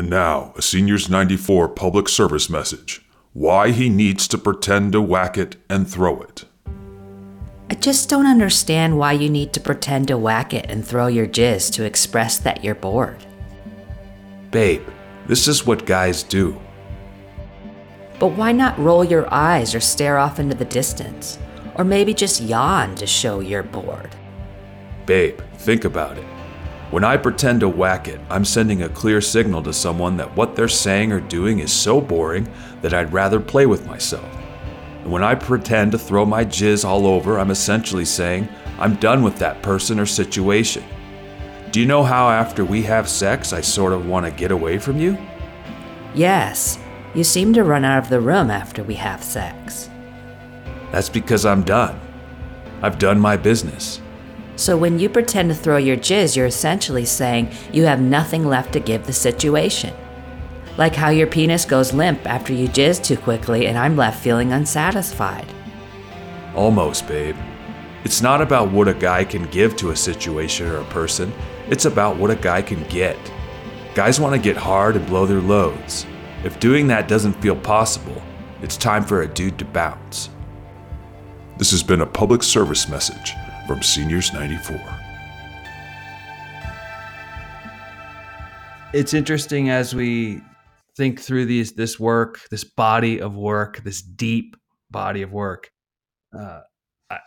And now, a Seniors 94 public service message why he needs to pretend to whack it and throw it. I just don't understand why you need to pretend to whack it and throw your jizz to express that you're bored. Babe, this is what guys do. But why not roll your eyes or stare off into the distance? Or maybe just yawn to show you're bored? Babe, think about it. When I pretend to whack it, I'm sending a clear signal to someone that what they're saying or doing is so boring that I'd rather play with myself. And when I pretend to throw my jizz all over, I'm essentially saying I'm done with that person or situation. Do you know how after we have sex, I sort of want to get away from you? Yes, you seem to run out of the room after we have sex. That's because I'm done. I've done my business. So when you pretend to throw your jizz, you're essentially saying you have nothing left to give the situation. Like how your penis goes limp after you jizz too quickly and I'm left feeling unsatisfied. Almost, babe. It's not about what a guy can give to a situation or a person, it's about what a guy can get. Guys want to get hard and blow their loads. If doing that doesn't feel possible, it's time for a dude to bounce. This has been a public service message from Seniors 94. It's interesting as we think through these this work, this body of work, this deep body of work. Uh,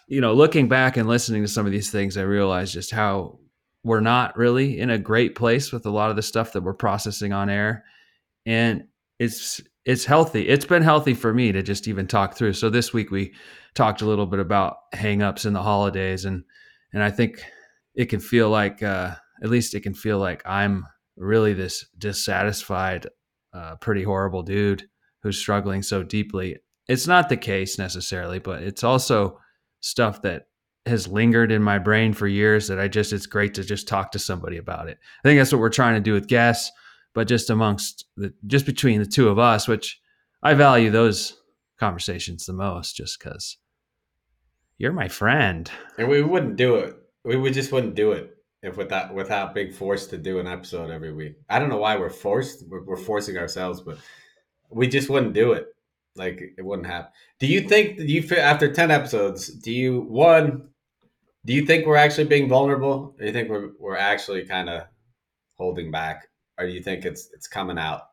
you know, looking back and listening to some of these things, I realized just how we're not really in a great place with a lot of the stuff that we're processing on air, and it's it's healthy. It's been healthy for me to just even talk through. So this week we talked a little bit about hangups in the holidays, and and I think it can feel like uh, at least it can feel like I'm really this dissatisfied, uh, pretty horrible dude who's struggling so deeply. It's not the case necessarily, but it's also stuff that has lingered in my brain for years that I just it's great to just talk to somebody about it. I think that's what we're trying to do with guests, but just amongst the just between the two of us, which I value those conversations the most just cuz you're my friend. And we wouldn't do it. We we just wouldn't do it if without without being forced to do an episode every week. I don't know why we're forced. We're, we're forcing ourselves, but we just wouldn't do it. Like it wouldn't happen. Do you think do you after ten episodes? Do you one? Do you think we're actually being vulnerable? Do you think we're we're actually kind of holding back, or do you think it's it's coming out?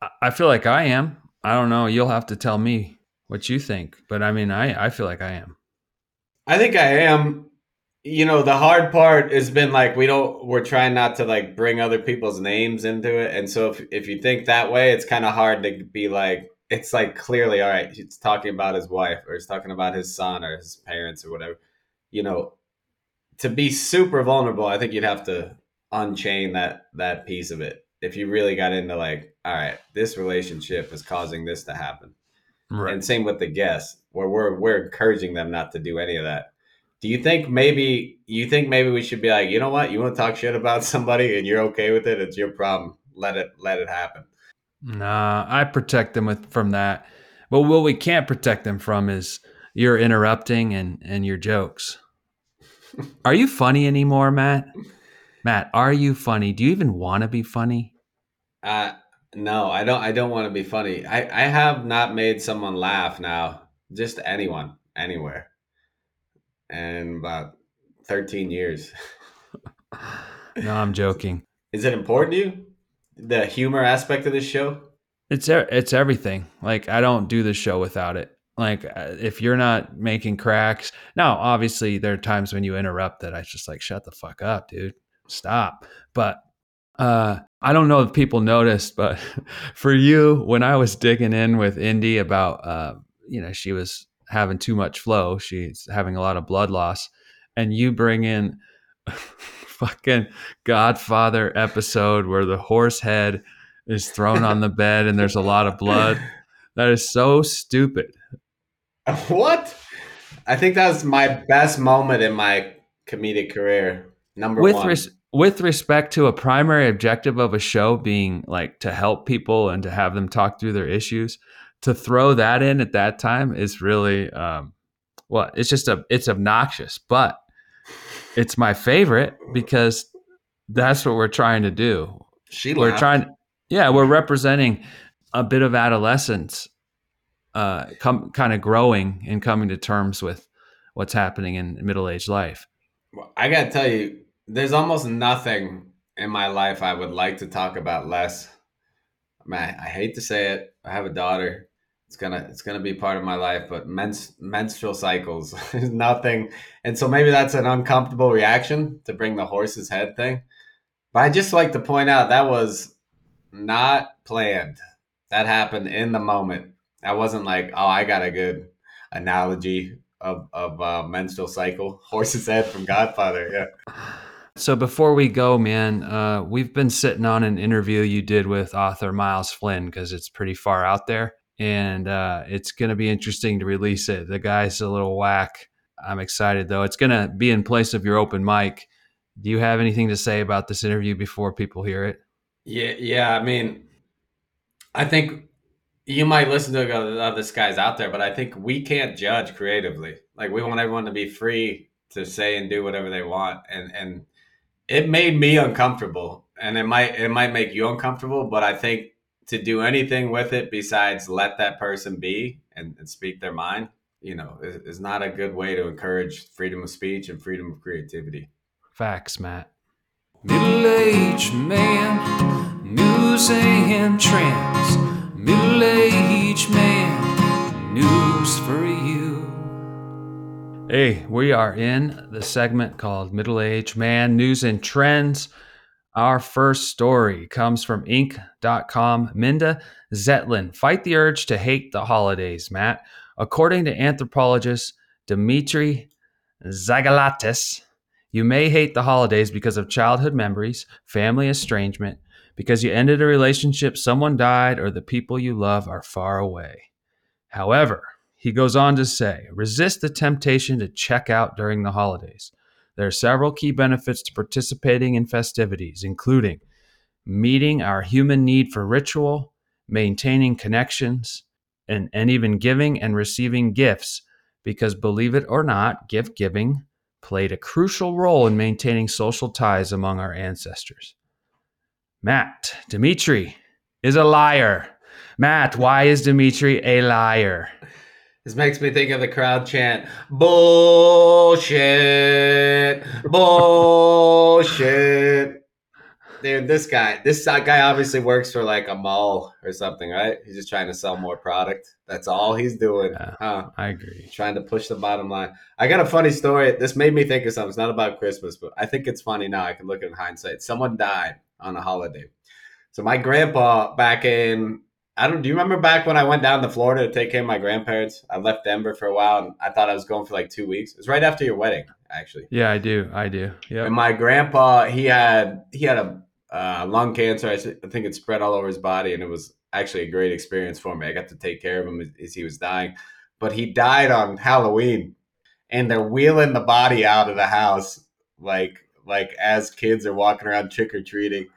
I, I feel like I am. I don't know. You'll have to tell me what you think. But I mean, I, I feel like I am. I think I am. You know, the hard part has been like we don't we're trying not to like bring other people's names into it. And so if if you think that way, it's kind of hard to be like it's like clearly all right, he's talking about his wife or he's talking about his son or his parents or whatever. You know, to be super vulnerable, I think you'd have to unchain that that piece of it. If you really got into like, all right, this relationship is causing this to happen Right. And same with the guests, where we're we're encouraging them not to do any of that. Do you think maybe you think maybe we should be like, you know what, you want to talk shit about somebody and you're okay with it? It's your problem. Let it let it happen. Nah, I protect them with from that. But what we can't protect them from is your interrupting and and your jokes. are you funny anymore, Matt? Matt, are you funny? Do you even want to be funny? Uh, no, I don't. I don't want to be funny. I I have not made someone laugh now. Just anyone, anywhere, in about thirteen years. no, I'm joking. Is it important to you? The humor aspect of this show? It's it's everything. Like I don't do the show without it. Like uh, if you're not making cracks, now obviously there are times when you interrupt that I just like shut the fuck up, dude. Stop. But uh, I don't know if people noticed, but for you, when I was digging in with Indy about, uh, you know, she was having too much flow, she's having a lot of blood loss, and you bring in fucking Godfather episode where the horse head is thrown on the bed and there's a lot of blood. That is so stupid. What? I think that was my best moment in my comedic career. Number with one. Res- with respect to a primary objective of a show being like to help people and to have them talk through their issues, to throw that in at that time is really um, well, it's just a it's obnoxious, but it's my favorite because that's what we're trying to do. She we're laughed. trying yeah we're representing a bit of adolescence uh come kind of growing and coming to terms with what's happening in middle-aged life Well, I gotta tell you, there's almost nothing in my life I would like to talk about less. I mean, I, I hate to say it. I have a daughter. It's gonna it's gonna be part of my life, but mens, menstrual cycles is nothing. And so maybe that's an uncomfortable reaction to bring the horse's head thing. But I just like to point out that was not planned. That happened in the moment. I wasn't like, oh, I got a good analogy of of uh, menstrual cycle. Horse's head from Godfather. Yeah. so before we go man uh we've been sitting on an interview you did with author miles flynn because it's pretty far out there. And uh it's gonna be interesting to release it. The guy's a little whack. I'm excited though. It's gonna be in place of your open mic. Do you have anything to say about this interview before people hear it? Yeah, yeah. I mean, I think you might listen to this guy's out there, but I think we can't judge creatively. Like we want everyone to be free to say and do whatever they want, and and it made me uncomfortable, and it might it might make you uncomfortable, but I think to do anything with it besides let that person be and, and speak their mind, you know, is, is not a good way to encourage freedom of speech and freedom of creativity. facts matt Middle aged man, news and trends. Hey, we are in the segment called Middle Age Man News and Trends. Our first story comes from Inc.com. Minda Zetlin, fight the urge to hate the holidays, Matt. According to anthropologist Dimitri Xygalatas, you may hate the holidays because of childhood memories, family estrangement, because you ended a relationship, someone died, or the people you love are far away. However, he goes on to say, resist the temptation to check out during the holidays. There are several key benefits to participating in festivities, including meeting our human need for ritual, maintaining connections, and, and even giving and receiving gifts, because believe it or not, gift giving played a crucial role in maintaining social ties among our ancestors. Matt, Dimitri is a liar. Matt, why is Dimitri a liar? This makes me think of the crowd chant, bullshit, bullshit. Dude, this guy, this uh, guy obviously works for like a mall or something, right? He's just trying to sell more product. That's all he's doing, Yeah. huh? I agree. Trying to push the bottom line. I got a funny story. This made me think of something. It's not about Christmas, but I think it's funny now. I can look at it in hindsight. Someone died on a holiday. So my grandpa back in I don't do you remember back when I went down to Florida to take care of my grandparents? I left Denver for a while and I thought I was going for like two weeks. It was right after your wedding, actually. Yeah, I do. I do. Yeah. And my grandpa, he had he had a uh, lung cancer. I, think it spread all over his body, and it was actually a great experience for me. I got to take care of him as, as he was dying, but he died on Halloween, and they're wheeling the body out of the house like like as kids are walking around trick or treating.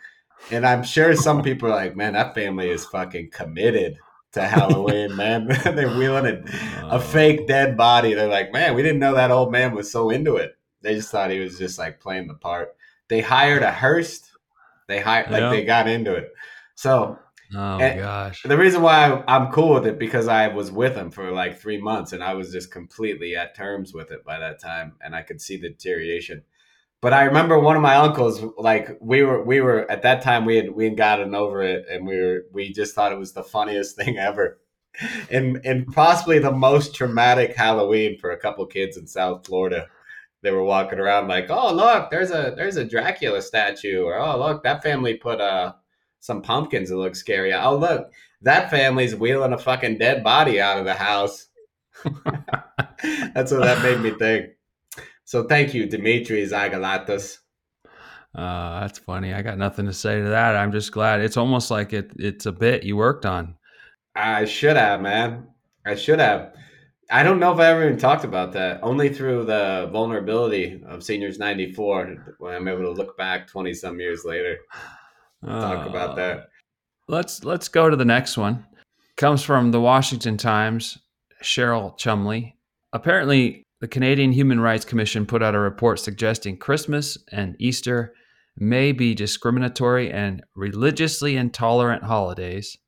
And I'm sure some people are like, "Man, that family is fucking committed to Halloween, man." they're wheeling it a uh. fake dead body. They're like, man, we didn't know that old man was so into it. They just thought he was just like playing the part. They hired a Hearst. They hired like they got into it. So Oh And- gosh. the reason why I'm cool with it because I was with him for like three months and I was just completely at terms with it by that time, and I could see the deterioration. But I remember one of my uncles, like we were, we were at that time we had we had gotten over it, and we were we just thought it was the funniest thing ever, and and possibly the most traumatic Halloween for a couple kids in South Florida. They were walking around like, oh look, there's a there's a Dracula statue, or oh look, that family put uh some pumpkins that look scary. Oh look, that family's wheeling a fucking dead body out of the house. That's what that made me think. So thank you, Dimitri Xygalatas. Uh, that's funny. I got nothing to say to that. I'm just glad. It's almost like it. It's a bit you worked on. I should have, man. I should have. I don't know if I ever even talked about that. Only through the vulnerability of Seniors 94 when I'm able to look back 20 some years later. Talk about Uh, that. Let's let's go to the next one. Comes from the Washington Times. Cheryl Chumley. Apparently, the Canadian Human Rights Commission put out a report suggesting Christmas and Easter may be discriminatory and religiously intolerant holidays.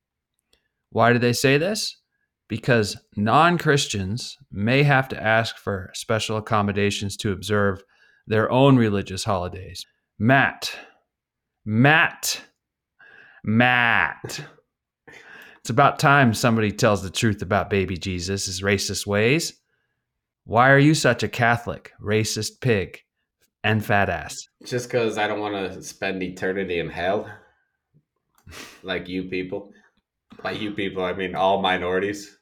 Why do they say this? Because non Christians may have to ask for special accommodations to observe their own religious holidays. Matt, Matt, Matt. It's about time somebody tells the truth about baby Jesus' racist ways. Why are you such a Catholic, racist pig, and fat ass? Just because I don't want to spend eternity in hell, like you people. By you people, I mean all minorities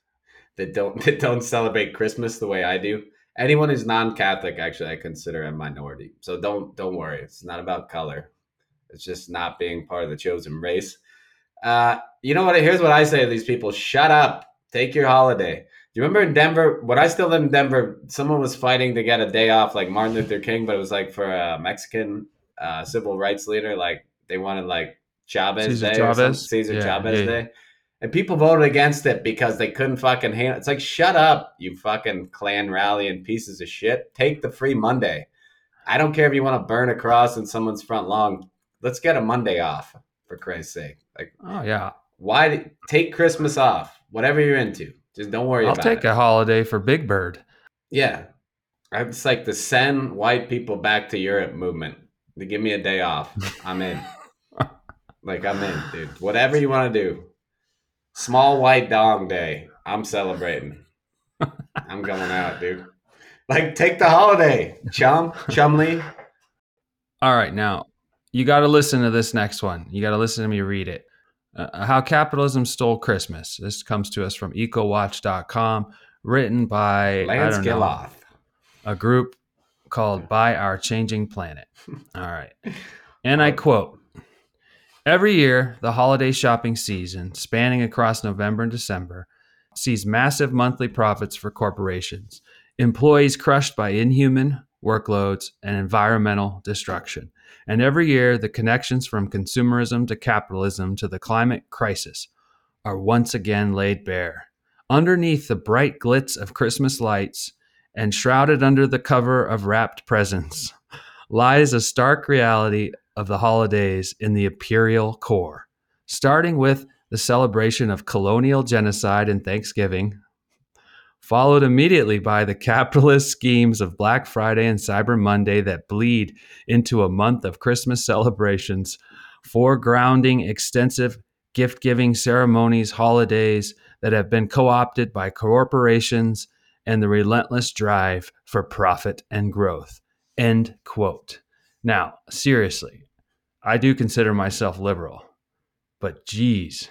that don't that don't celebrate Christmas the way I do. Anyone who's non-Catholic, actually, I consider a minority. So don't don't worry. It's not about color. It's just not being part of the chosen race. Uh, you know what? Here's what I say to these people: Shut up. Take your holiday. You remember in Denver? When I still lived in Denver, someone was fighting to get a day off, like Martin Luther King, but it was like for a Mexican uh, civil rights leader. Like they wanted like Chavez Cesar Day, Chavez? Cesar Yeah, Chavez yeah. Day, and people voted against it because they couldn't fucking handle. It's like shut up, you fucking Klan rallying pieces of shit. Take the free Monday. I don't care if you want to burn a cross in someone's front lawn. Let's get a Monday off for Christ's sake. Like Oh, yeah. why take Christmas off? Whatever you're into, just don't worry about it. I'll take it. a holiday for Big Bird. yeah, it's like the send white people back to Europe movement. To give me a day off, I'm in. like I'm in, dude. Whatever you want to do. Small white dong day. I'm celebrating. I'm going out, dude. Like take the holiday, chum, chumley. All right, now you got to listen to this next one. You got to listen to me read it. Uh, How Capitalism Stole Christmas. This comes to us from EcoWatch.com, written by I Lance know, a group called By Our Changing Planet. All right. And I quote Every year, the holiday shopping season, spanning across November and December, sees massive monthly profits for corporations, employees crushed by inhuman workloads and environmental destruction. And every year, the connections from consumerism to capitalism to the climate crisis are once again laid bare. Underneath the bright glitz of Christmas lights, and shrouded under the cover of wrapped presents lies a stark reality of the holidays in the imperial core, starting with the celebration of colonial genocide and Thanksgiving, followed immediately by the capitalist schemes of Black Friday and Cyber Monday that bleed into a month of Christmas celebrations, foregrounding extensive gift giving ceremonies, holidays that have been co opted by corporations and the relentless drive for profit and growth. End quote. Now, seriously, I do consider myself liberal, but geez.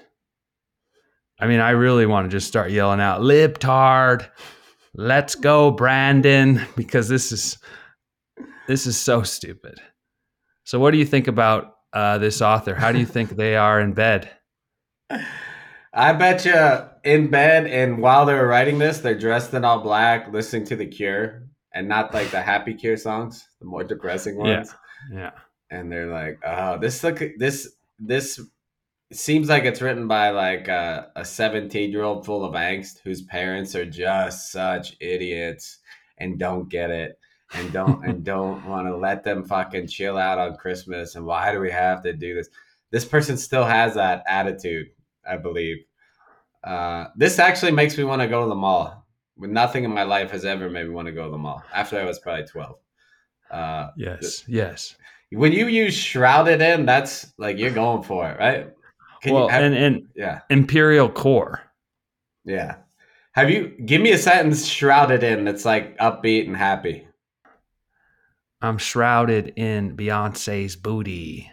I mean, I really want to just start yelling out, libtard, let's go, Brandon, because this is this is so stupid. So what do you think about uh, this author? How do you think they are in bed? I bet you in bed and while they were writing this, they're dressed in all black, listening to The Cure, and not like the Happy Cure songs, the more depressing ones. Yeah. Yeah. And they're like, "Oh, this look this this seems like it's written by like a, a 17 year old full of angst whose parents are just such idiots and don't get it and don't and don't want to let them fucking chill out on Christmas. And why do we have to do this? This person still has that attitude, I believe. Uh, this actually makes me want to go to the mall. When nothing in my life has ever made me want to go to the mall. After I was probably 12. Uh, Yes. Yes. when you use shrouded in, that's like you're going for it, right? Can well, have- and and yeah, imperial core. yeah. Have you give me a sentence shrouded in that's like upbeat and happy? I'm shrouded in Beyonce's booty.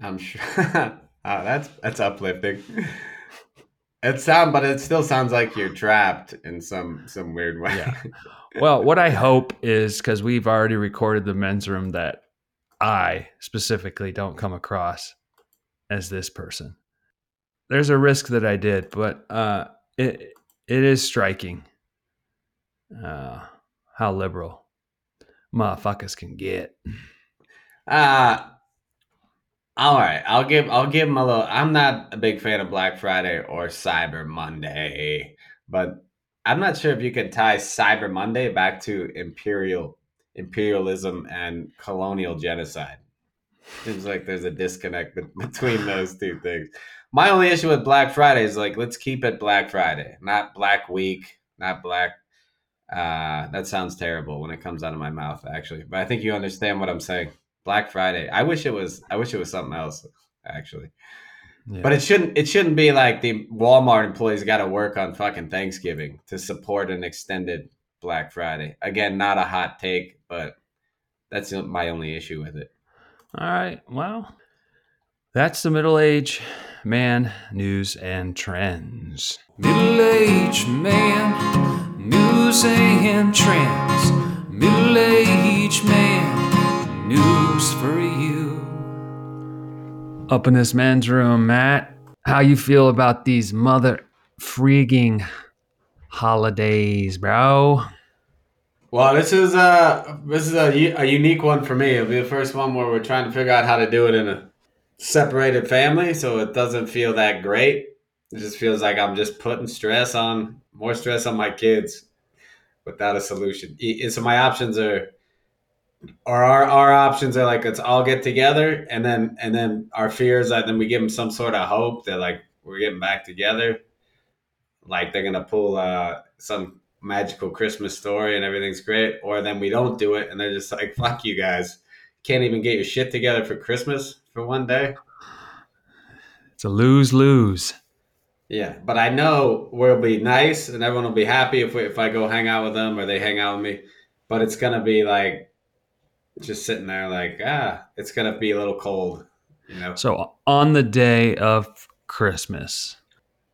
I'm sure. oh, ah, that's that's uplifting. It sound, but it still sounds like you're trapped in some some weird way. Yeah. Well, what I hope is because we've already recorded the men's room that I specifically don't come across as this person. There's a risk that I did, but uh, it it is striking uh, how liberal motherfuckers can get. Uh all right. I'll give I'll give him a little I'm not a big fan of Black Friday or Cyber Monday, but I'm not sure if you can tie Cyber Monday back to imperial imperialism and colonial genocide. Seems like there's a disconnect between those two things. My only issue with Black Friday is like, let's keep it Black Friday, not Black Week, not Black. Uh, that sounds terrible when it comes out of my mouth, actually. But I think you understand what I'm saying. Black Friday. I wish it was. I wish it was something else, actually. Yeah. But it shouldn't. It shouldn't be like the Walmart employees got to work on fucking Thanksgiving to support an extended Black Friday. Again, not a hot take, but that's my only issue with it. All right. Well, that's the middle age man news and trends. Middle aged man, news and trends. Middle aged man, news for you. Up in this men's room, Matt, how you feel about these mother freaking holidays, bro? Well, this is a this is a, u- a unique one for me. It'll be the first one where we're trying to figure out how to do it in a separated family, so it doesn't feel that great. It just feels like I'm just putting stress on more stress on my kids without a solution. E- So my options are, or our our options are like let's all get together, and then and then our fears that then we give them some sort of hope that like we're getting back together, like they're gonna pull uh, some magical Christmas story and everything's great, or then we don't do it and they're just like, fuck you guys. Can't even get your shit together for Christmas for one day. It's a lose lose. Yeah, but I know we'll be nice and everyone will be happy if we, if I go hang out with them or they hang out with me. But it's gonna be like just sitting there, like ah, it's gonna be a little cold, you know. So, on the day of Christmas,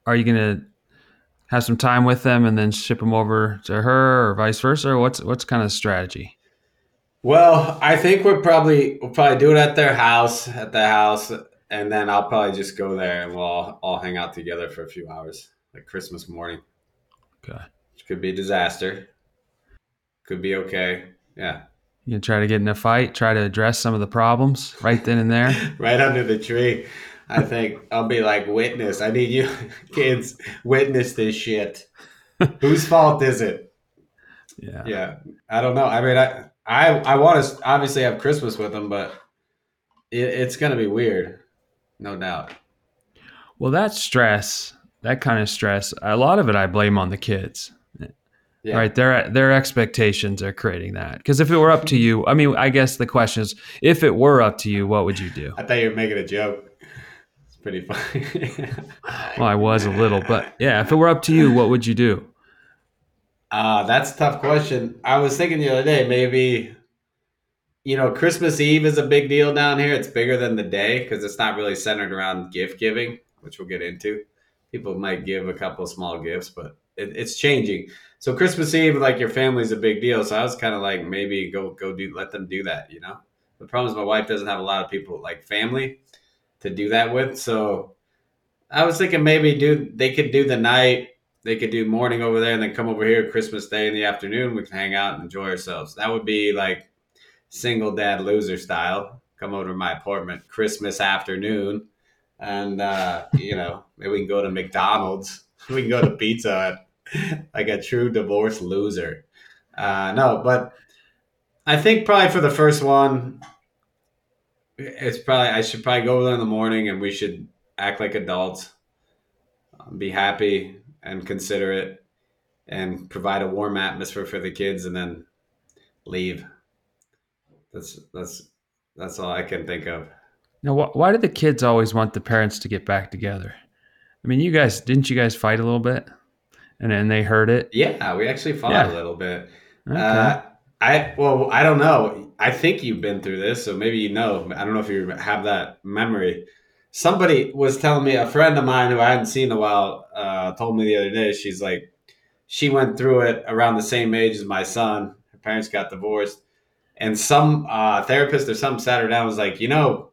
are you to have some time with them and then ship them over to her or vice versa? Or what's, what's kind of strategy? Well, I think we're probably we'll probably do it at their house, at the house, and then I'll probably just go there and we'll all, all hang out together for a few hours, like Christmas morning. Okay. Which could be a disaster. Could be okay. Yeah. You gonna try to get in a fight, try to address some of the problems right then and there? right under the tree. I think I'll be like witness. I need you kids witness this shit. Whose fault is it? Yeah. Yeah. I don't know. I mean, I I I want to obviously have Christmas with them, but it, it's gonna be weird, no doubt. Well, that stress, that kind of stress, a lot of it I blame on the kids. Yeah. Right, their their expectations are creating that. Because if it were up to you, I mean, I guess the question is, if it were up to you, what would you do? I thought you were making a joke. It's pretty funny. Well, I was a little, but yeah, if it were up to you, what would you do? Uh, that's a tough question. I was thinking the other day, maybe, you know, Christmas Eve is a big deal down here. It's bigger than the day because it's not really centered around gift giving, which we'll get into. People might give a couple of small gifts, but it, it's changing. So Christmas Eve, like your family's a big deal. So I was kind of like, maybe go go do let them do that. You know, the problem is my wife doesn't have a lot of people like family to do that with. So I was thinking maybe do they could do the night they could do morning over there and then come over here Christmas Day in the afternoon. We can hang out and enjoy ourselves. That would be like single dad loser style. Come over to my apartment Christmas afternoon, and uh, you know maybe we can go to McDonald's. We can go to Pizza Hut, like a true divorce loser. Uh, no, but I think probably for the first one, it's probably I should probably go over there in the morning and we should act like adults, be happy and considerate, and provide a warm atmosphere for the kids, and then leave. That's that's that's all I can think of. Now, wh- why do the kids always want the parents to get back together? I mean, you guys didn't you guys fight a little bit, and then they heard it. Yeah, we actually fought Yeah. a little bit. Okay. Uh, I well, I don't know. I think you've been through this, so maybe you know. I don't know if you have that memory. Somebody was telling me, a friend of mine who I hadn't seen in a while, uh, told me the other day. She's like, she went through it around the same age as my son. Her parents got divorced, and some uh, therapist or some sat her down was like, you know,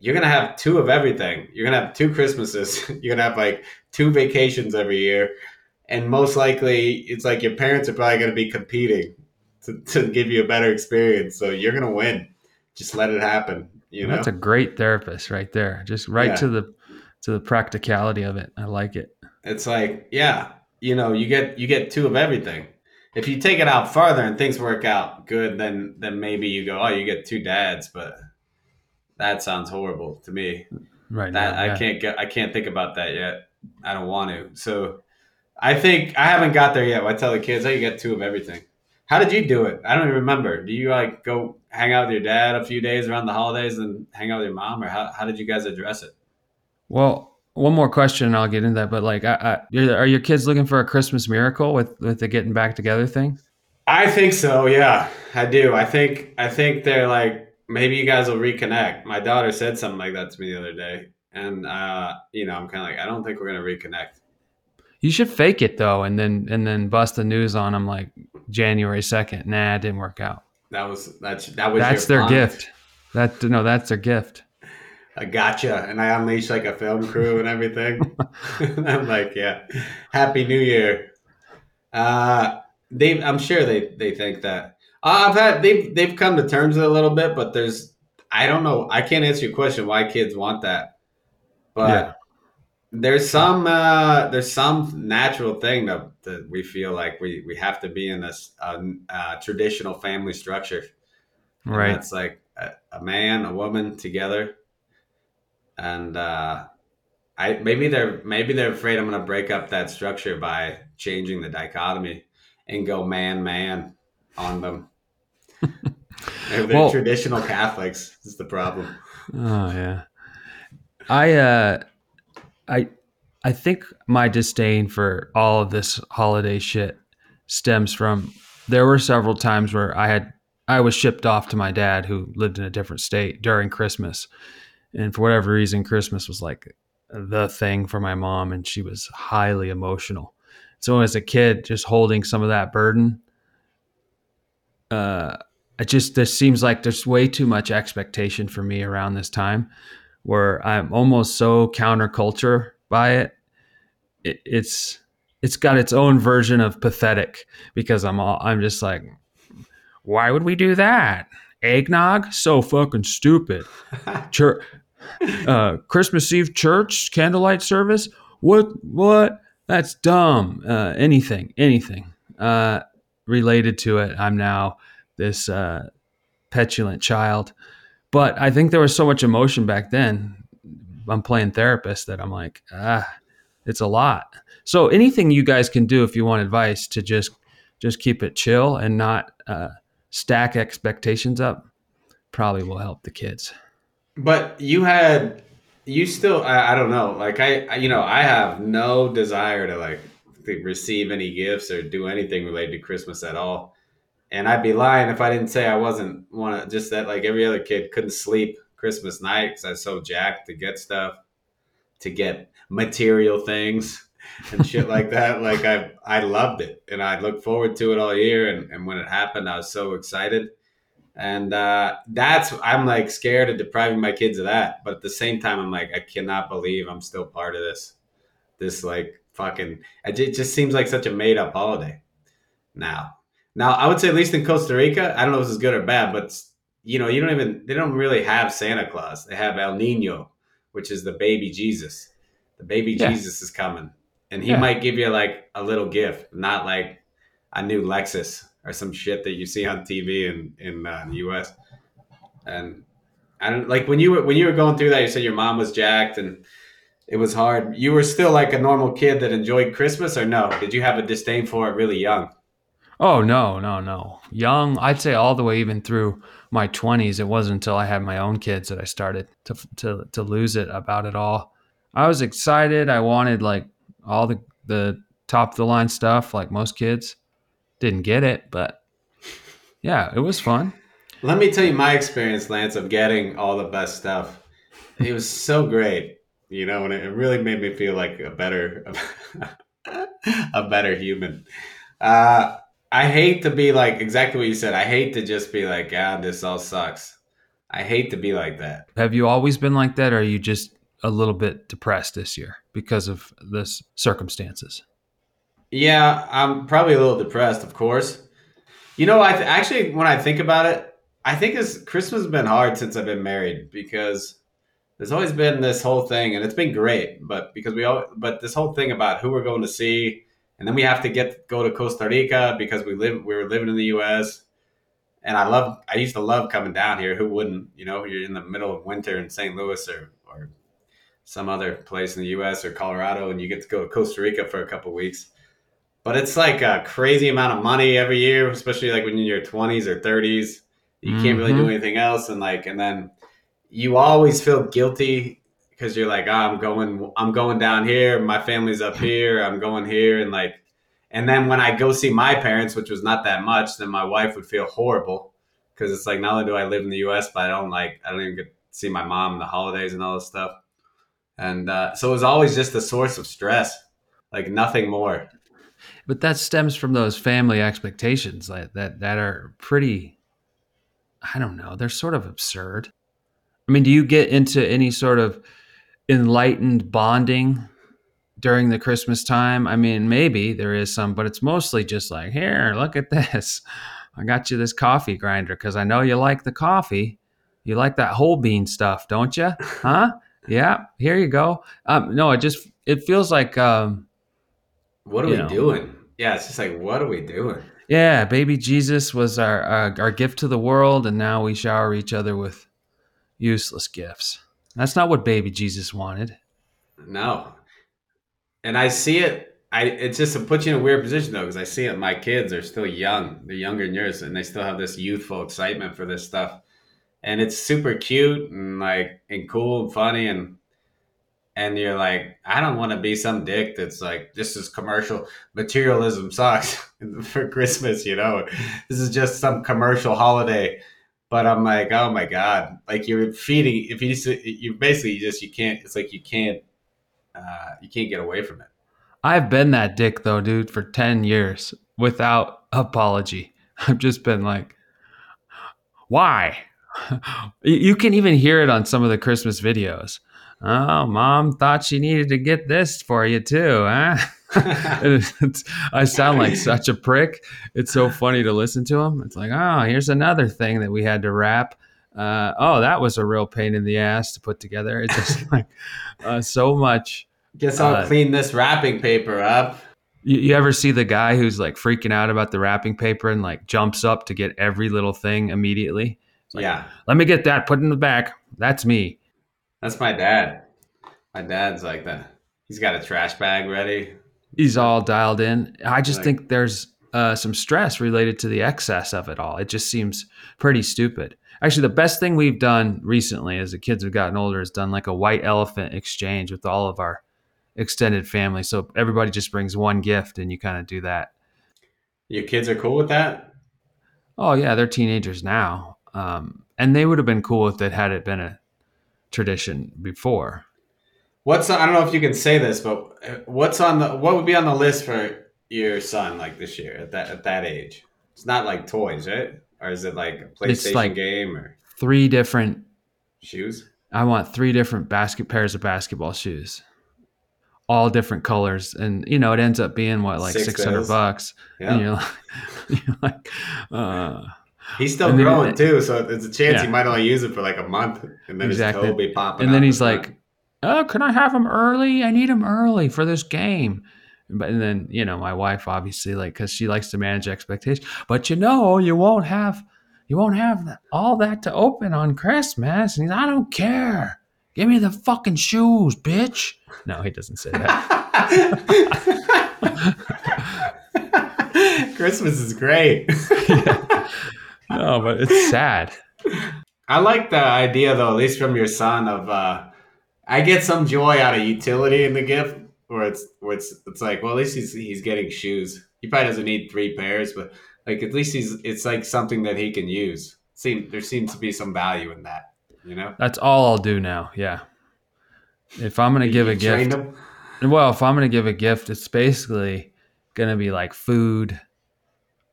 you're gonna have two of everything. You're gonna have two Christmases. you're gonna have like two vacations every year, and most likely it's like your parents are probably gonna be competing to, to give you a better experience. So you're gonna win. Just let it happen. You know. That's a great therapist right there. Just right Yeah. to the to the practicality of it. I like it. it's like yeah you know you get you get two of everything if you take it out farther and things work out good then then maybe you go oh you get two dads but That sounds horrible to me. Right That now. I can't get. I can't think about that yet. I don't want to. So, I think I haven't got there yet. I tell the kids, "Hey, you get two of everything." How did you do it? I don't even remember. Do you like go hang out with your dad a few days around the holidays and hang out with your mom, or how, how did you guys address it? Well, one more question, and I'll get into that. But like, I, I, are your kids looking for a Christmas miracle with with the getting back together thing? I think so. Yeah, I do. I think I think they're like maybe you guys will reconnect. My daughter said something like that to me the other day, and uh, you know, I'm kind of like, I don't think we're gonna reconnect. You should fake it though, and then and then bust the news on them like January second. Nah, it didn't work out. That was that's that was That's their gift. That no, that's their gift. I gotcha, and I unleashed like a film crew and everything. I'm like, yeah, Happy New Year. Uh, they, I'm sure they they think that. Uh, I've had they've they've come to terms with it a little bit, but there's I don't know. I can't answer your question why kids want that, but Yeah. There's some uh, there's some natural thing that, that we feel like we we have to be in this uh, uh, traditional family structure. Right. it's like a, a man, a woman together, and uh, I maybe they're maybe they're afraid I'm going to break up that structure by changing the dichotomy and go man man on them. They're, they're Well- traditional Catholics. Is the problem? Oh yeah. I uh I I think my disdain for all of this holiday shit stems from there were several times where I had I was shipped off to my dad who lived in a different state during Christmas. And for whatever reason Christmas was like the thing for my mom and she was highly emotional. So as a kid just holding some of that burden uh it just this seems like there's way too much expectation for me around this time where I'm almost so counterculture by it. it it's it's got its own version of pathetic because I'm all I'm just like why would we do that? Eggnog? So fucking stupid. Church uh Christmas Eve church candlelight service? What what? That's dumb. Uh anything, anything. Uh related to it. I'm now this uh, petulant child. But I think there was so much emotion back then. I'm playing therapist that I'm like, ah, it's a lot. So anything you guys can do if you want advice to just just keep it chill and not uh, stack expectations up, probably will help the kids. But you had you still I, I don't know like I, I you know I have no desire to like receive any gifts or do anything related to Christmas at all. And I'd be lying if I didn't say I wasn't one of just that like every other kid couldn't sleep Christmas night because I was so jacked to get stuff, to get material things and shit like that. Like I I loved it and I looked forward to it all year. And, and when it happened, I was so excited. And uh, that's I'm like scared of depriving my kids of that. But at the same time, I'm like I cannot believe I'm still part of this. This like fucking it just seems like such a made up holiday now. Now I would say at least in Costa Rica, I don't know if this is good or bad, but you know you don't even they don't really have Santa Claus. They have El Nino, which is the baby Jesus. The baby Yeah. Jesus is coming, and he Yeah. might give you like a little gift, not like a new Lexus or some shit that you see on TV in in uh, the U.S. And I don't like when you were when you were going through that. You said your mom was jacked and it was hard. You were still like a normal kid that enjoyed Christmas, or no? Did you have a disdain for it really young? Oh no, no, no. Young, I'd say all the way even through my 20s. It wasn't until I had my own kids that I started to to to lose it about it all. I was excited. I wanted like all the the top of the line stuff like most kids. Didn't get it, but yeah, it was fun. Let me tell you my experience, Lance, of getting all the best stuff. It was so great, you know, and it really made me feel like a better, a better human. Uh, I hate to be like exactly what you said. I hate to just be like, ah, this all sucks. I hate to be like that. Have you always been like that or are you just a little bit depressed this year because of this circumstances? Yeah, I'm probably a little depressed, of course. You know, I th- actually, when I think about it, I think it's Christmas has been hard since I've been married because there's always been this whole thing, and it's been great. But because we all, but this whole thing about who we're going to see, and then we have to get go to Costa Rica because we live we were living in the U.S. And I love, I used to love coming down here. Who wouldn't? You know, you're in the middle of winter in St. Louis or, or some other place in the US or Colorado, and you get to go to Costa Rica for a couple weeks. But it's like a crazy amount of money every year, especially like when you're in your 20s or 30s. You can't really do Mhm. anything else. And like, and then you always feel guilty because you're like, oh, I'm going, I'm going down here. My family's up here. I'm going here, and like, and then when I go see my parents, which was not that much, then my wife would feel horrible because it's like not only do I live in the U.S., but I don't like, I don't even get to see my mom in the holidays and all this stuff. And uh, so it was always just a source of stress, like nothing more. But that stems from those family expectations that that, that are pretty I don't know, they're sort of absurd. I mean, do you get into any sort of enlightened bonding during the Christmas time? I mean, maybe there is some, but it's mostly just like, here, look at this. I got you this coffee grinder because I know you like the coffee. You like that whole bean stuff, don't you? Huh? yeah. Here you go. Um, no, it just it feels like um, What are we know. doing? Yeah, it's just like, what are we doing? Yeah, baby Jesus was our, our our gift to the world, and now we shower each other with useless gifts. That's not what baby Jesus wanted. No. And I see it. I it's just it puts you in a weird position though, because I see it. My kids are still young. They're younger than yours, and they still have this youthful excitement for this stuff. And it's super cute and like and cool and funny and and you're like, I don't want to be some dick that's like, this is commercial materialism sucks for Christmas, you know. This is just some commercial holiday. But I'm like, oh my god! Like you're feeding. If you just, you basically just you can't. It's like you can't uh, you can't get away from it. I've been that dick though, dude, for ten years without apology. I've just been like, why? You- you can even hear it on some of the Christmas videos. Oh, mom thought she needed to get this for you too, huh? I sound like such a prick. It's so funny to listen to him. It's like, oh, here's another thing that we had to wrap. Uh, oh, that was a real pain in the ass to put together. It's just like uh, so much. Guess I'll Uh, clean this wrapping paper up. You, you ever see the guy who's like freaking out about the wrapping paper and like jumps up to get every little thing immediately? like- yeah, Let me get that. Put in the back. That's me. that's my dad. My dad's like that. He's got a trash bag ready. He's all dialed in. I just think there's uh, some stress related to the excess of it all. It just seems pretty stupid. Actually, the best thing we've done recently as the kids have gotten older is done like a white elephant exchange with all of our extended family. So everybody just brings one gift and you kind of do that. Your kids are cool with that. Oh, yeah, they're teenagers now. Um, and they would have been cool with it had it been a tradition before. What's I don't know if you can say this, but uh, what's on the what would be on the list for your son like this year at that at that age? It's not like toys, right? Or is it like a It's PlayStation like- game or Three different shoes? I want three different basket pairs of basketball shoes, all different colors, and you know it ends up being what like Six hundred bucks. And Yeah, you're like, you're like, uh, he's still and then- growing too, so there's a chance he might only use it for like a month, and then Exactly. his toe will be popping. and then he's front. "Oh, can I have them early? I need them early for this game." But and then you know my wife obviously like because she likes to manage expectations. But you know you won't have you won't have all that to open on Christmas. And he's, I don't care. Give me the fucking shoes, bitch. No, he doesn't say that. Christmas is great. No, but it's sad. I like the idea though, at least from your son, of uh I get some joy out of utility in the gift where it's where it's it's like, well at least he's he's getting shoes. He probably doesn't need three pairs, but like at least he's it's like something that he can use. Seem there seems to be some value in that, you know? That's all I'll do now. Yeah. If I'm gonna give a gift, him? well, if I'm gonna give a gift, it's basically gonna be like food,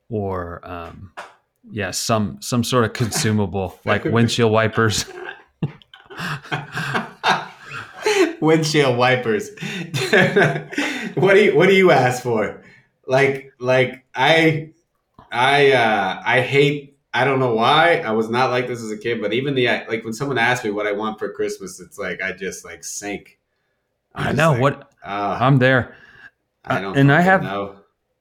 or um, yeah, some some sort of consumable like windshield wipers. Windshield wipers. what do you what do you ask for? Like like I I uh I hate I don't know why I was not like this as a kid, but even the like when someone asks me what I want for Christmas, it's like I just like sink. I'm I know like, what uh, I'm there. I don't and I have- know.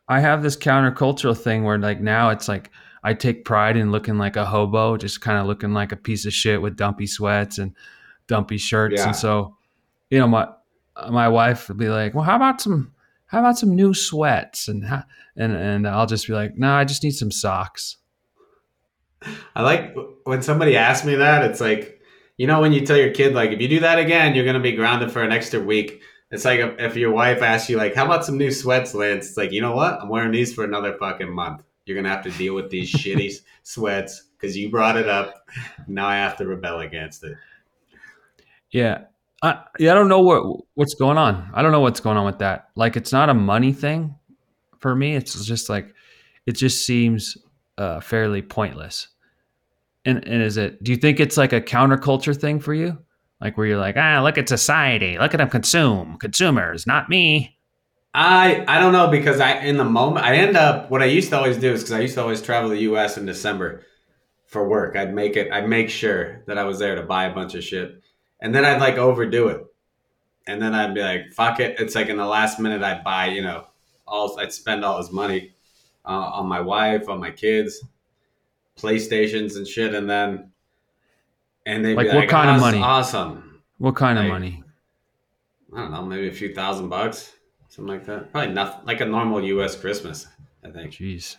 I have this countercultural thing where like now it's like I take pride in looking like a hobo, just kind of looking like a piece of shit with dumpy sweats and dumpy shirts. Yeah. And so, you know, my my wife would be like, "Well, how about some how about some new sweats?" And and and I'll just be like, "No, I just need some socks." I like when somebody asks me that. It's like, you know, when you tell your kid, like, if you do that again, you're going to be grounded for an extra week. It's like if, your wife asks you, like, how about some new sweats, Lance? It's like, you know what? I'm wearing these for another fucking month. You're going to have to deal with these shitty sweats because you brought it up. Now I have to rebel against it. Yeah. I, I don't know what what's going on. I don't know what's going on with that. Like, it's not a money thing for me. It's just like it just seems uh, fairly pointless. And and is it? Do you think it's like a counterculture thing for you? Like where you're like, ah, look at society, look at them consume, consumers, not me. I I don't know because I in the moment I end up what I used to always do is because I used to always travel the U.S. in December for work. I'd make it. I'd make sure that I was there to buy a bunch of shit, and then I'd like overdo it, and then I'd be like, "Fuck it!" It's like in the last minute I'd buy, you know, all I'd spend all this money uh, on my wife, on my kids, PlayStations and shit, and then and they'd Like, what like, kind of money?" Awesome. What kind of money? I don't know, maybe a few thousand bucks, something like that. Probably nothing like a normal U.S. Christmas, I think. Jeez.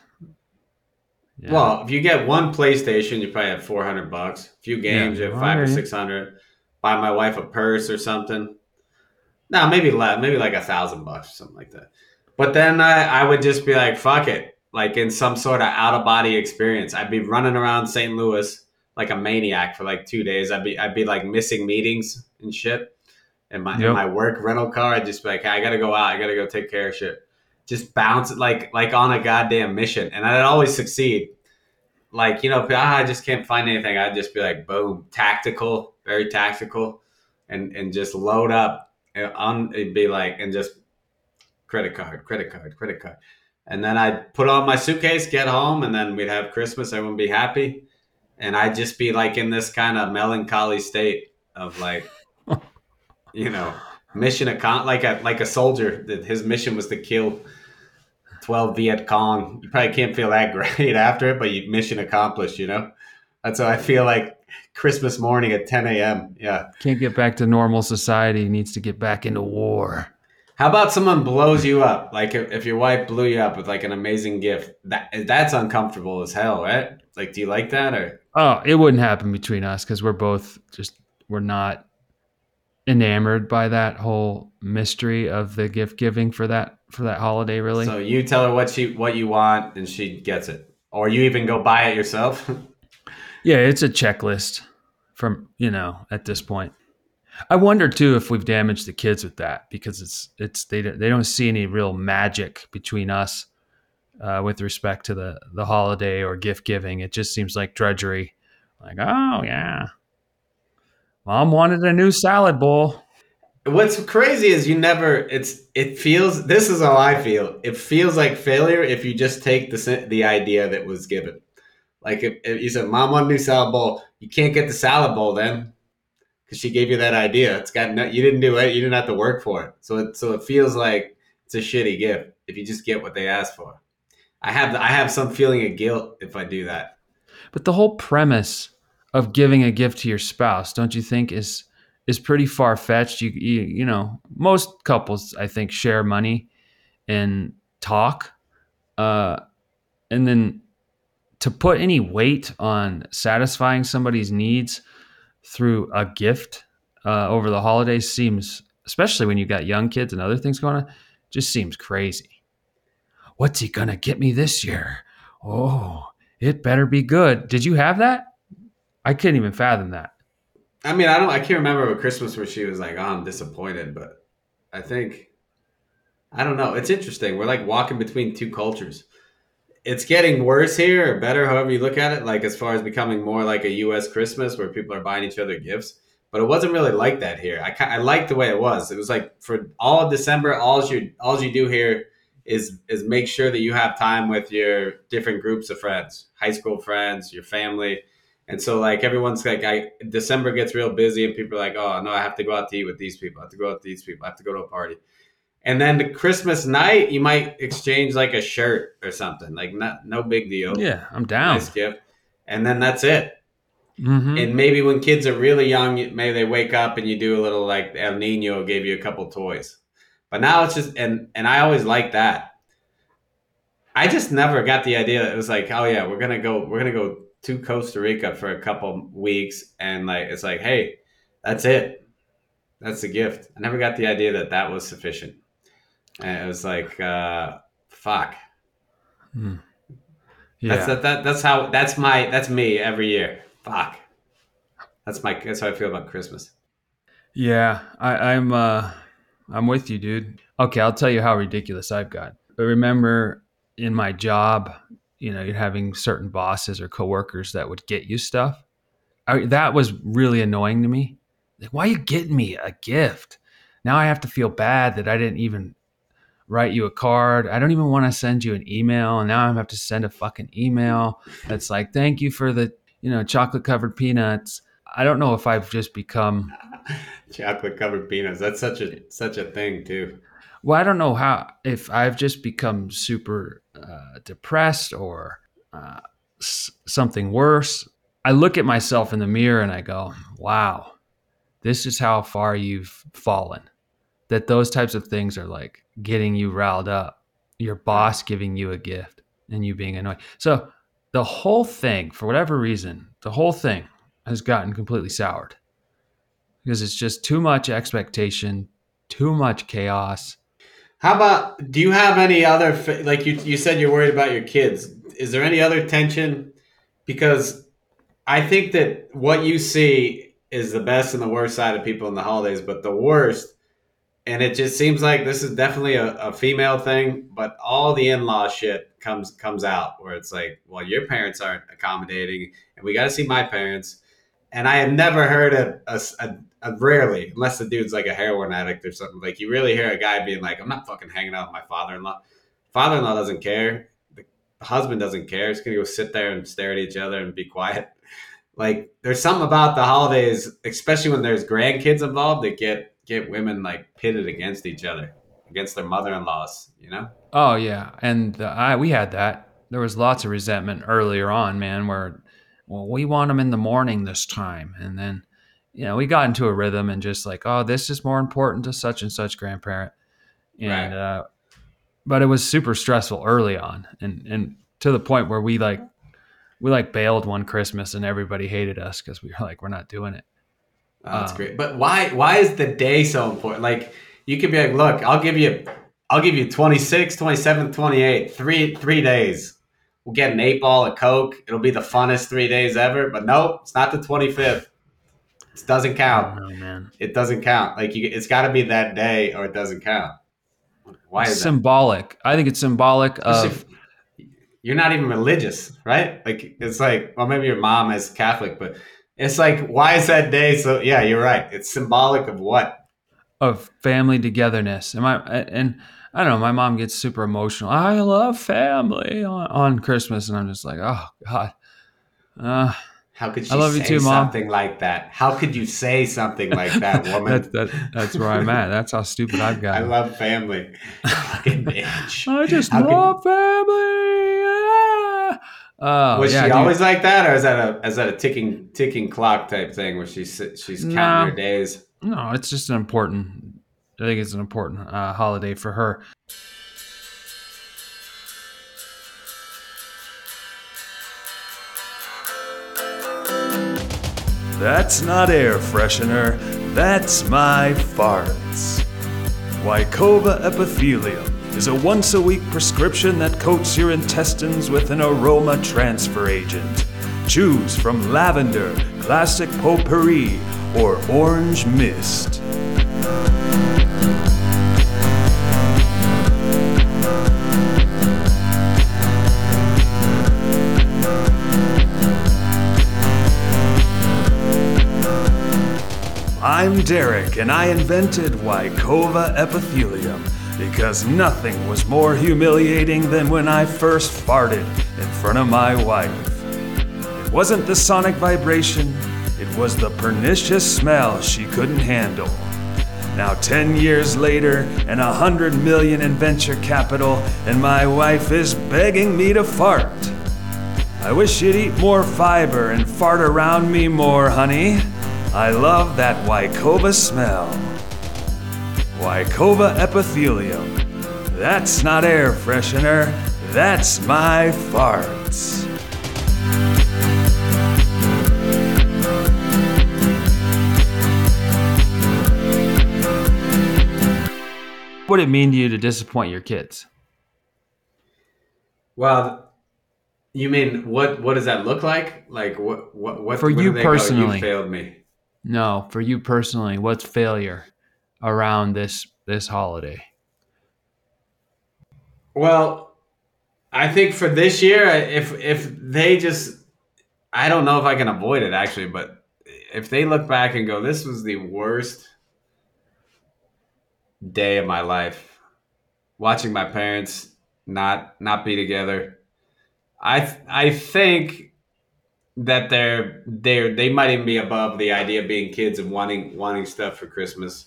Yeah. Well, if you get one PlayStation, you probably have four hundred bucks. A few games, Yeah, you have five or six hundred. Buy my wife a purse or something. No, maybe less, maybe like a thousand bucks or something like that. But then I, I would just be like, fuck it, like in some sort of out of body experience. I'd be running around St. Louis like a maniac for like two days. I'd be I'd be like missing meetings and shit. In my in my work rental car, I'd just be like, hey, I gotta go out. I gotta go take care of shit. Just bounce it like like on a goddamn mission, and I'd always succeed like you know ah, i just can't find anything i'd just be like boom tactical very tactical and and just load up and on it'd be like and just credit card credit card credit card and then i'd put on my suitcase get home and then we'd have christmas everyone be happy and i'd just be like in this kind of melancholy state of like you know mission account like a like a soldier that his mission was to kill 12 Viet Cong. You probably can't feel that great after it, but you mission accomplished, you know? That's how I feel like Christmas morning at 10 a.m. Yeah. Can't get back to normal society. Needs to get back into war. How about someone blows you up? Like if, if your wife blew you up with like an amazing gift, that that's uncomfortable as hell, right? Like, do you like that or? Oh, it wouldn't happen between us because we're both just we're not enamored by that whole mystery of the gift giving for that for that holiday. Really, So you tell her what she what you want and she gets it, or you even go buy it yourself. yeah, it's a checklist from you know at this point. I wonder too if we've damaged the kids with that because it's it's they they don't see any real magic between us uh, with respect to the the holiday or gift giving. It just seems like drudgery. Like, oh yeah, mom wanted a new salad bowl. What's crazy is you never. It's it feels. This is how I feel. It feels like failure if you just take the the idea that was given. Like if, if you said, "Mom want a new salad bowl," you can't get the salad bowl then because she gave you that idea. It's got no, you didn't do it. You didn't have to work for it. So it so it feels like it's a shitty gift if you just get what they asked for. I have I have some feeling of guilt if I do that. But the whole premise of giving a gift to your spouse, don't you think, is is pretty far fetched? You, you you know, most couples I think share money and talk, uh, and then to put any weight on satisfying somebody's needs through a gift uh, over the holidays seems, especially when you've got young kids and other things going on, just seems crazy. What's he gonna get me this year? Oh, it better be good. Did you have that? I couldn't even fathom that. I mean, I don't. I can't remember a Christmas where she was like, "Oh, I'm disappointed," but I think I don't know. It's interesting. We're like walking between two cultures. It's getting worse here, or better, however you look at it. Like as far as becoming more like a U.S. Christmas, where people are buying each other gifts. But it wasn't really like that here. I I liked the way it was. It was like for all of December, all you all you do here is is make sure that you have time with your different groups of friends, high school friends, your family. And so like everyone's like I December gets real busy and people are like, Oh no, I have to go out to eat with these people. I have to go out to these people. I have to go to a party. And then the Christmas night, you might exchange like a shirt or something. Like not no big deal. Yeah, I'm down. Nice gift. And then that's it. Mhm. And maybe when kids are really young, you- maybe they wake up and you do a little like El Nino gave you a couple toys. But now it's just and and I always like that. I just never got the idea that it was like, oh yeah, we're gonna go we're gonna go to Costa Rica for a couple weeks and like it's like, hey, that's it. That's the gift. I never got the idea that that was sufficient. And it was like, uh, fuck. yeah. That's that, that. That's how. That's my. That's me every year. Fuck. That's my. That's how I feel about Christmas. Yeah, I, I'm uh I'm with you, dude. Okay, I'll tell you how ridiculous I've got. I remember in my job, you know, you're having certain bosses or coworkers that would get you stuff. I, that was really annoying to me. Like, why are you getting me a gift? Now I have to feel bad that I didn't even write you a card. I don't even want to send you an email, and now I have to send a fucking email that's like, "Thank you for the, you know, chocolate covered peanuts." I don't know if I've just become Chocolate covered peanuts. That's such a such a thing too. well, I don't know how if I've just become super uh, depressed or uh, s- something worse. I look at myself in the mirror and I go, "Wow, this is how far you've fallen." That those types of things are like getting you riled up. Your boss giving you a gift and you being annoyed. So the whole thing, for whatever reason, the whole thing has gotten completely soured because it's just too much expectation, too much chaos. How about? Do you have any other like you? You said you're worried about your kids. Is there any other tension? Because I think that what you see is the best and the worst side of people in the holidays, but the worst. And it just seems like this is definitely a, a female thing, but all the in-law shit comes comes out where it's like, well, your parents aren't accommodating, and we got to see my parents. And I have never heard a, a, a, a rarely, unless the dude's like a heroin addict or something, like you really hear a guy being like, I'm not fucking hanging out with my father in law. Father in law doesn't care. The husband doesn't care. Going to go sit there and stare at each other and be quiet. Like there's something about the holidays, especially when there's grandkids involved, that get get women like pitted against each other, against their mother-in-laws. You know? Oh yeah, and uh, I we had that. There was lots of resentment earlier on, man. Where, well, we want them in the morning this time, and then, you know, we got into a rhythm and just like, oh, this is more important to such and such grandparent, and Right. uh, but it was super stressful early on, and and to the point where we like, we like bailed one Christmas and everybody hated us because we were like, we're not doing it. Oh, that's Um, great. But why why is the day so important? Like you could be like, look, I'll give you I'll give you 26, 27, 28, three three days. We'll get an eight ball of Coke. It'll be the funnest three days ever. But nope, it's not the 25th. It doesn't count. Oh man, It doesn't count. Like you, it's got to be that day or it doesn't count. Why is that? symbolic. I think it's symbolic of you're not even religious, right? Like it's like, well, maybe your mom is Catholic, but it's like, why is that day so? Yeah, you're right. It's symbolic of what? of family togetherness. And my and I don't know, my mom gets super emotional. I love family on, on Christmas, and I'm just like, oh god. Uh, How could she I love you say too, Mom. something like that? How could you say something like that, woman? that's that, that's where I'm at. That's how stupid I've got. I love family. Fucking bitch. I just How could- love family. Oh, Was yeah, she dude. always like that, or is that a is that a ticking ticking clock type thing where she's she's counting No. her days? No, it's just an important. I think it's an important uh, holiday for her. That's not air freshener, that's my farts. Wycova epithelium is a once a week prescription that coats your intestines with an aroma transfer agent. Choose from lavender, classic potpourri, or orange mist. I'm Derek, and I invented Wycova epithelium because nothing was more humiliating than when I first farted in front of my wife. It wasn't the sonic vibration, it was the pernicious smell she couldn't handle. Now, 10 years later, and a hundred million in venture capital, and my wife is begging me to fart. I wish you'd eat more fiber and fart around me more, honey. I love that Wycova smell. Wycova epithelium. That's not air freshener, that's my farts. What would it mean to you to disappoint your kids? Well, you mean what? What does that look like? Like what? What? what For where you they go, personally. you failed me. No, for you personally, what's failure around this this holiday? Well, I think for this year, if if they just, I don't know if I can avoid it actually, but if they look back and go, "This was the worst day of my life," watching my parents not not be together, I I think that they're they're they might even be above the idea of being kids and wanting wanting stuff for Christmas,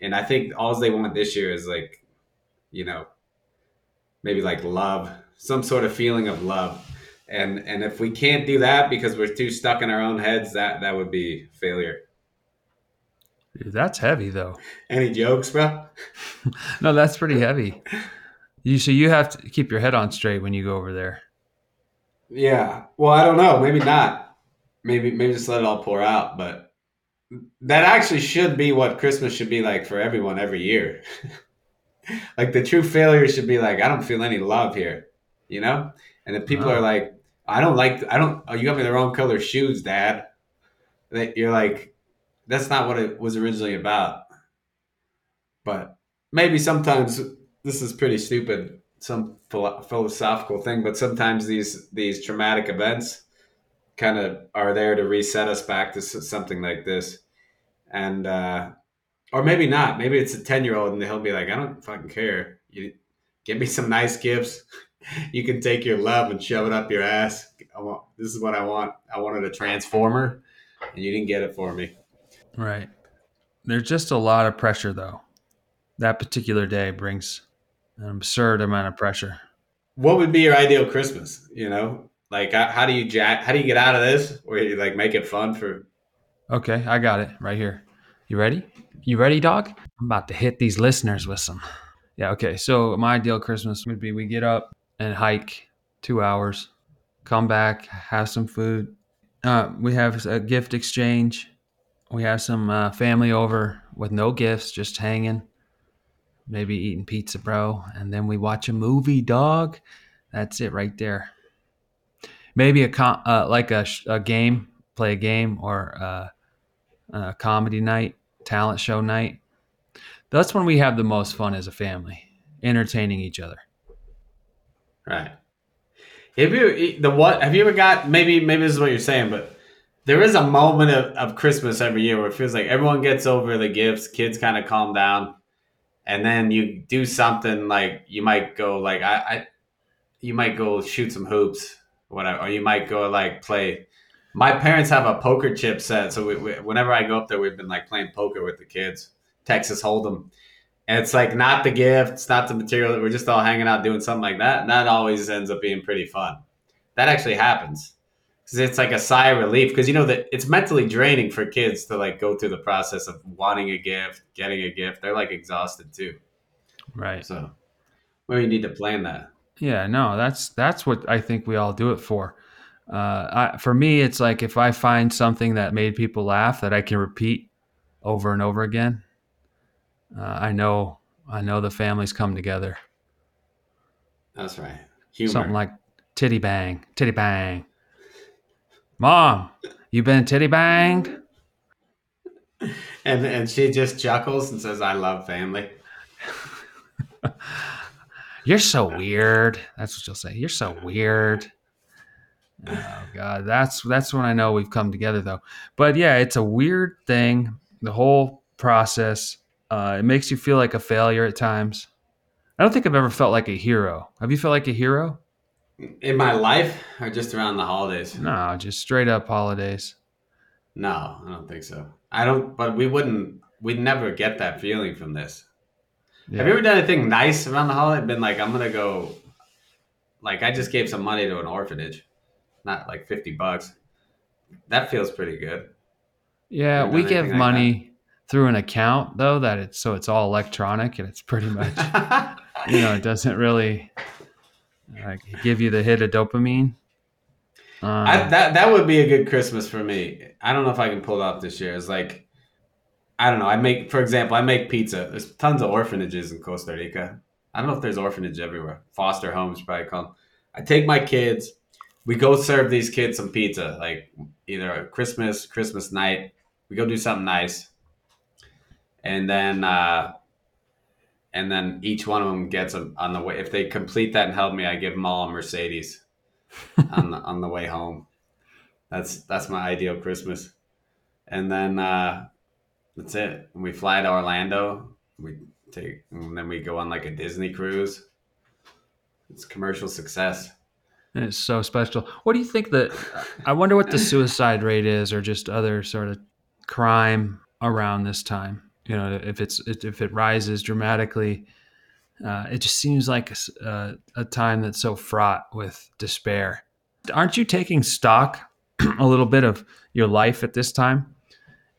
and I think all they want this year is like, you know, maybe like love, some sort of feeling of love. And and if we can't do that because we're too stuck in our own heads, that that would be failure. Dude, that's heavy though. Any jokes, bro? No, that's pretty heavy. You so you have to keep your head on straight when you go over there. Yeah. Well, I don't know. Maybe not. Maybe maybe just let it all pour out. But that actually should be what Christmas should be like for everyone every year. like the true failure should be like, I don't feel any love here, you know. And the people Oh. are like, I don't like, I don't. Oh, you got me the wrong color shoes, Dad. That you're like, that's not what it was originally about. But maybe sometimes this is pretty stupid, some philo- philosophical thing. But sometimes these these traumatic events kind of are there to reset us back to something like this, and uh, or maybe not. Maybe it's a ten year old and he'll be like, I don't fucking care. You give me some nice gifts. You can take your love and shove it up your ass. I want this is what I want. I wanted a transformer, and you didn't get it for me. Right. There's just a lot of pressure though. That particular day brings an absurd amount of pressure. what would be your ideal Christmas? You know, like how, do you jack? How do you get out of this? Where you like make it fun for? Okay, I got it right here. You ready? You ready, dog? I'm about to hit these listeners with some. Yeah, okay. So my ideal Christmas would be we get up and hike two hours, come back, have some food. Uh, we have a gift exchange. We have some uh, family over with no gifts, just hanging, maybe eating pizza, bro. And then we watch a movie, dog. That's it right there. Maybe a com- uh, like a, a game, play a game, or uh, a comedy night, talent show night. That's when we have the most fun as a family, entertaining each other. Right. Have you the what? Have you ever got maybe maybe this is what you're saying, but there is a moment of, of Christmas every year where it feels like everyone gets over the gifts, kids kind of calm down, and then you do something like you might go like I, I you might go shoot some hoops, whatever, or you might go like play. My parents have a poker chip set, so we, we, whenever I go up there, we've been like playing poker with the kids, Texas Hold'em. And it's like not the gift, it's not the material. We're just all hanging out doing something like that. And that always ends up being pretty fun. That actually happens. Because it's like a sigh of relief. Because you know that it's mentally draining for kids to like go through the process of wanting a gift, getting a gift. They're like exhausted too. Right. So we need to plan that. Yeah, no, that's that's what I think we all do it for. Uh, I, for me, it's like if I find something that made people laugh that I can repeat over and over again, uh, I know I know the families come together. That's right. Humor. Something like titty bang, titty bang. Mom, you been titty banged? and and she just chuckles and says, "I love family." You're so weird. That's what she'll say. You're so weird. Oh god, that's that's when I know we've come together though. But yeah, it's a weird thing. The whole process. Uh, it makes you feel like a failure at times. I don't think I've ever felt like a hero. Have you felt like a hero? In my life, or just around the holidays? No, just straight up holidays. No, I don't think so. I don't. But we wouldn't. we'd never get that feeling from this. Yeah. Have you ever done anything nice around the holiday? Been like, I'm gonna go. Like, I just gave some money to an orphanage, not like fifty bucks. That feels pretty good. Yeah, we give like money through an account though that it's so it's all electronic and it's pretty much you know it doesn't really like give you the hit of dopamine. Um, I, that that would be a good Christmas for me. I don't know if I can pull it off this year. It's like, I don't know. I make, for example, I make pizza. There's tons of orphanages in Costa Rica. I don't know if there's orphanage everywhere. Foster homes, probably called. I take my kids. We go serve these kids some pizza, like either Christmas, Christmas night. We go do something nice, and then uh, and then each one of them gets a, on the way. If they complete that and help me, I give them all a Mercedes on the on the way home. That's that's my ideal Christmas. And then uh, that's it. We fly to Orlando. We take and then we go on like a Disney cruise. It's commercial success. And it's so special. What do you think that? I wonder what the suicide rate is, or just other sort of crime around this time. You know, if it's if it rises dramatically, uh, it just seems like a, uh, a time that's so fraught with despair. Aren't you taking stock a little bit of your life at this time?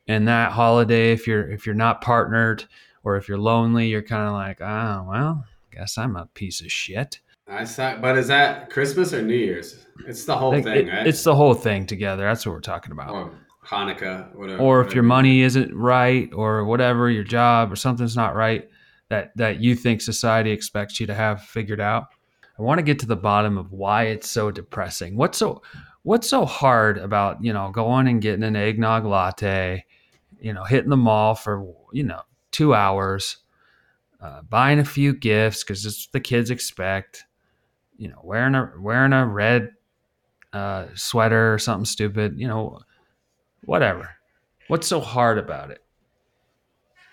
And that holiday, if you're if you're not partnered or if you're lonely, you're kind of like, oh well, guess I'm a piece of shit. I saw, but is that Christmas or New Year's? It's the whole thing, it- right? It's the whole thing together. That's what we're talking about. or Hanukkah, whatever. or if your money isn't right or whatever your job or something's not right that that you think society expects you to have figured out i want to get to the bottom of why it's so depressing what's so what's so hard about you know going and getting an eggnog latte you know hitting the mall for you know two hours uh, buying a few gifts because it's what the kids expect you know wearing a wearing a red uh, sweater or something stupid you know whatever What's so hard about it?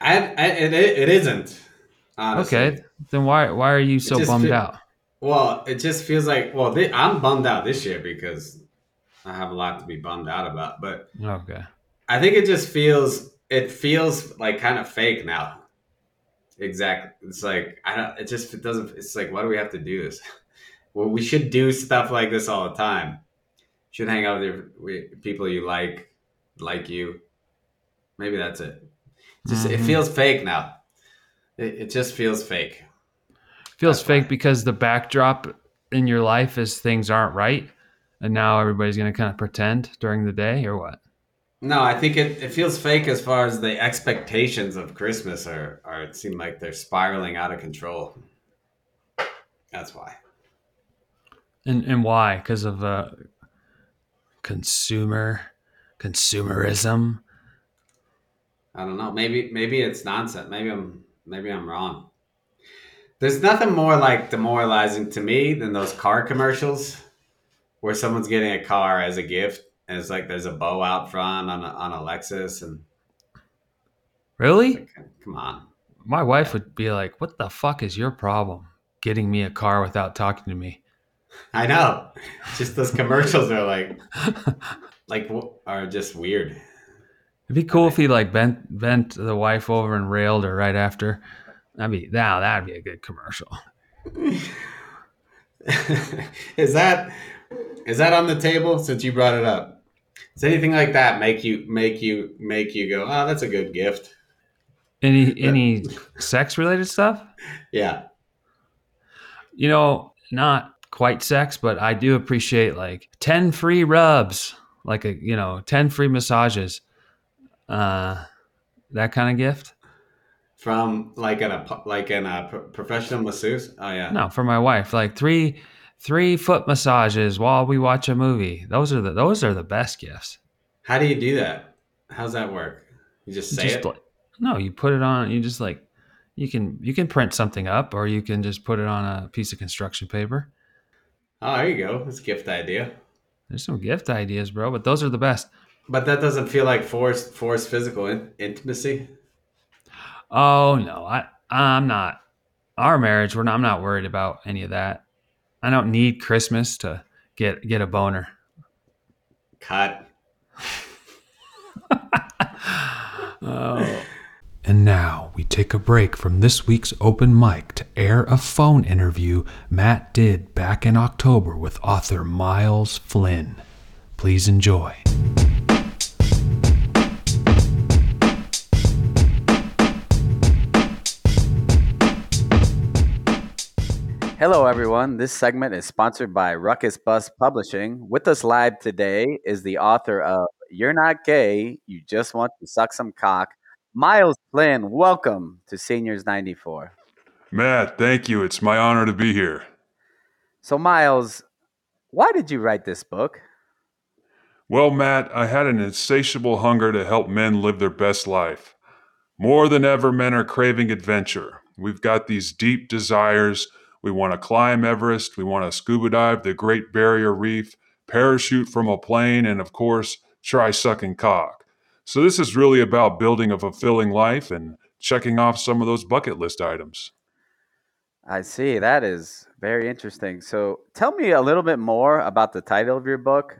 I, I it, it isn't. Honestly. Okay, then why why are you so bummed fe- out? Well, it just feels like well, thi- I'm bummed out this year because I have a lot to be bummed out about. But Okay. I think it just feels it feels like kind of fake now. Exactly. It's like I don't. It just it doesn't. It's like why do we have to do this? Well, we should do stuff like this all the time. Should hang out with, your, with people you like, like you. Maybe that's it. Just it Mhm. feels fake now. It, it just feels fake. Feels That's fake why. because the backdrop in your life is things aren't right, and now everybody's gonna kind of pretend during the day or what? No, I think it, it feels fake as far as the expectations of Christmas are, are it seem like they're spiraling out of control. That's why. And and why? Because of uh, consumer consumerism. I don't know. Maybe maybe it's nonsense. Maybe I'm maybe I'm wrong. There's nothing more like demoralizing to me than those car commercials where someone's getting a car as a gift and it's like there's a bow out front on a, on a Lexus and Really? like, come on. My wife would be like, "What the fuck is your problem? Getting me a car without talking to me?" I know. Just those commercials are like like are just weird. It'd be cool if he like bent bent the wife over and railed her right after. That'd be now that'd be a good commercial. is that is that on the table since you brought it up? Does anything like that make you make you make you go, oh, that's a good gift? Any any sex related stuff? Yeah. You know, not quite sex, but I do appreciate like ten free rubs, like a you know ten free massages, uh, that kind of gift. From like an a like an a professional masseuse. Oh yeah. No, for my wife, like three three foot massages while we watch a movie. Those are the those are the best gifts. How do you do that? How's that work? You just say just it. like no you put it on you just like you can you can print something up or you can just put it on a piece of construction paper oh, there you go. That's a gift idea. there's some gift ideas bro but those are the best But that doesn't feel like forced forced physical in- intimacy. oh no i i'm not our marriage we're not i'm not worried about any of that i don't need christmas to get get a boner Cut. oh And now we take a break from this week's open mic to air a phone interview Matt did back in October with author Miles Flynn. Please enjoy. Hello, everyone. This segment is sponsored by Ruckus Bus Publishing. With us live today is the author of You're Not Gay, You Just Want to Suck Some Cock, Miles Flynn. Welcome to Seniors 94. Matt, thank you. It's my honor to be here. So, Miles, why did you write this book? Well, Matt, I had an insatiable hunger to help men live their best life. More than ever, men are craving adventure. We've got these deep desires. We want to climb Everest. We want to scuba dive the Great Barrier Reef, parachute from a plane, and of course, try sucking cock. So, this is really about building a fulfilling life and checking off some of those bucket list items. I see. That is very interesting. So, tell me a little bit more about the title of your book.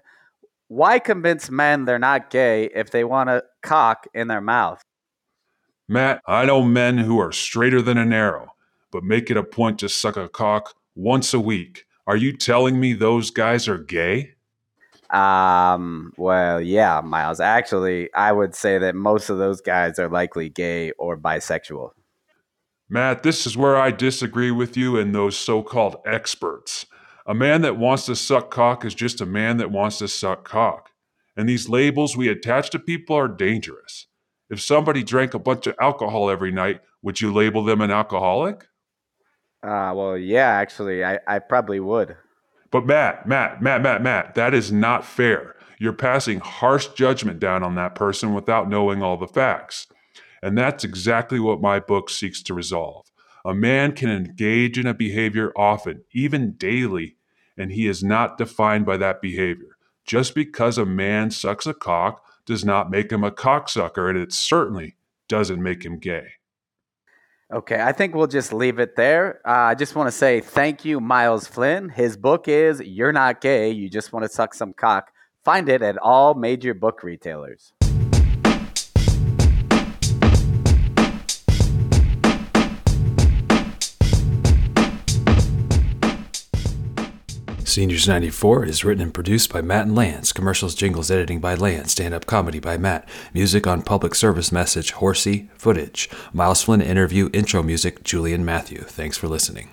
Why convince men they're not gay if they want a cock in their mouth? Matt, I know men who are straighter than an arrow, but make it a point to suck a cock once a week. Are you telling me those guys are gay? Um, well, yeah, Miles. Actually, I would say that most of those guys are likely gay or bisexual. Matt, this is where I disagree with you and those so called experts. A man that wants to suck cock is just a man that wants to suck cock. And these labels we attach to people are dangerous. If somebody drank a bunch of alcohol every night, would you label them an alcoholic? Uh, well, yeah, actually, I, I probably would. But Matt, Matt, Matt, Matt, Matt, that is not fair. You're passing harsh judgment down on that person without knowing all the facts. And that's exactly what my book seeks to resolve. A man can engage in a behavior often, even daily, and he is not defined by that behavior. Just because a man sucks a cock does not make him a cocksucker, and it certainly doesn't make him gay. Okay, I think we'll just leave it there. Uh, I just want to say thank you, Miles Flynn. His book is You're Not Gay, You Just Want to Suck Some Cock. Find it at all major book retailers. Seniors 94 is written and produced by Matt and Lance. Commercials, jingles, editing by Lance. Stand up comedy by Matt. Music on public service message, Horsey, footage. Miles Flynn interview, intro music, Julian Matthew. Thanks for listening.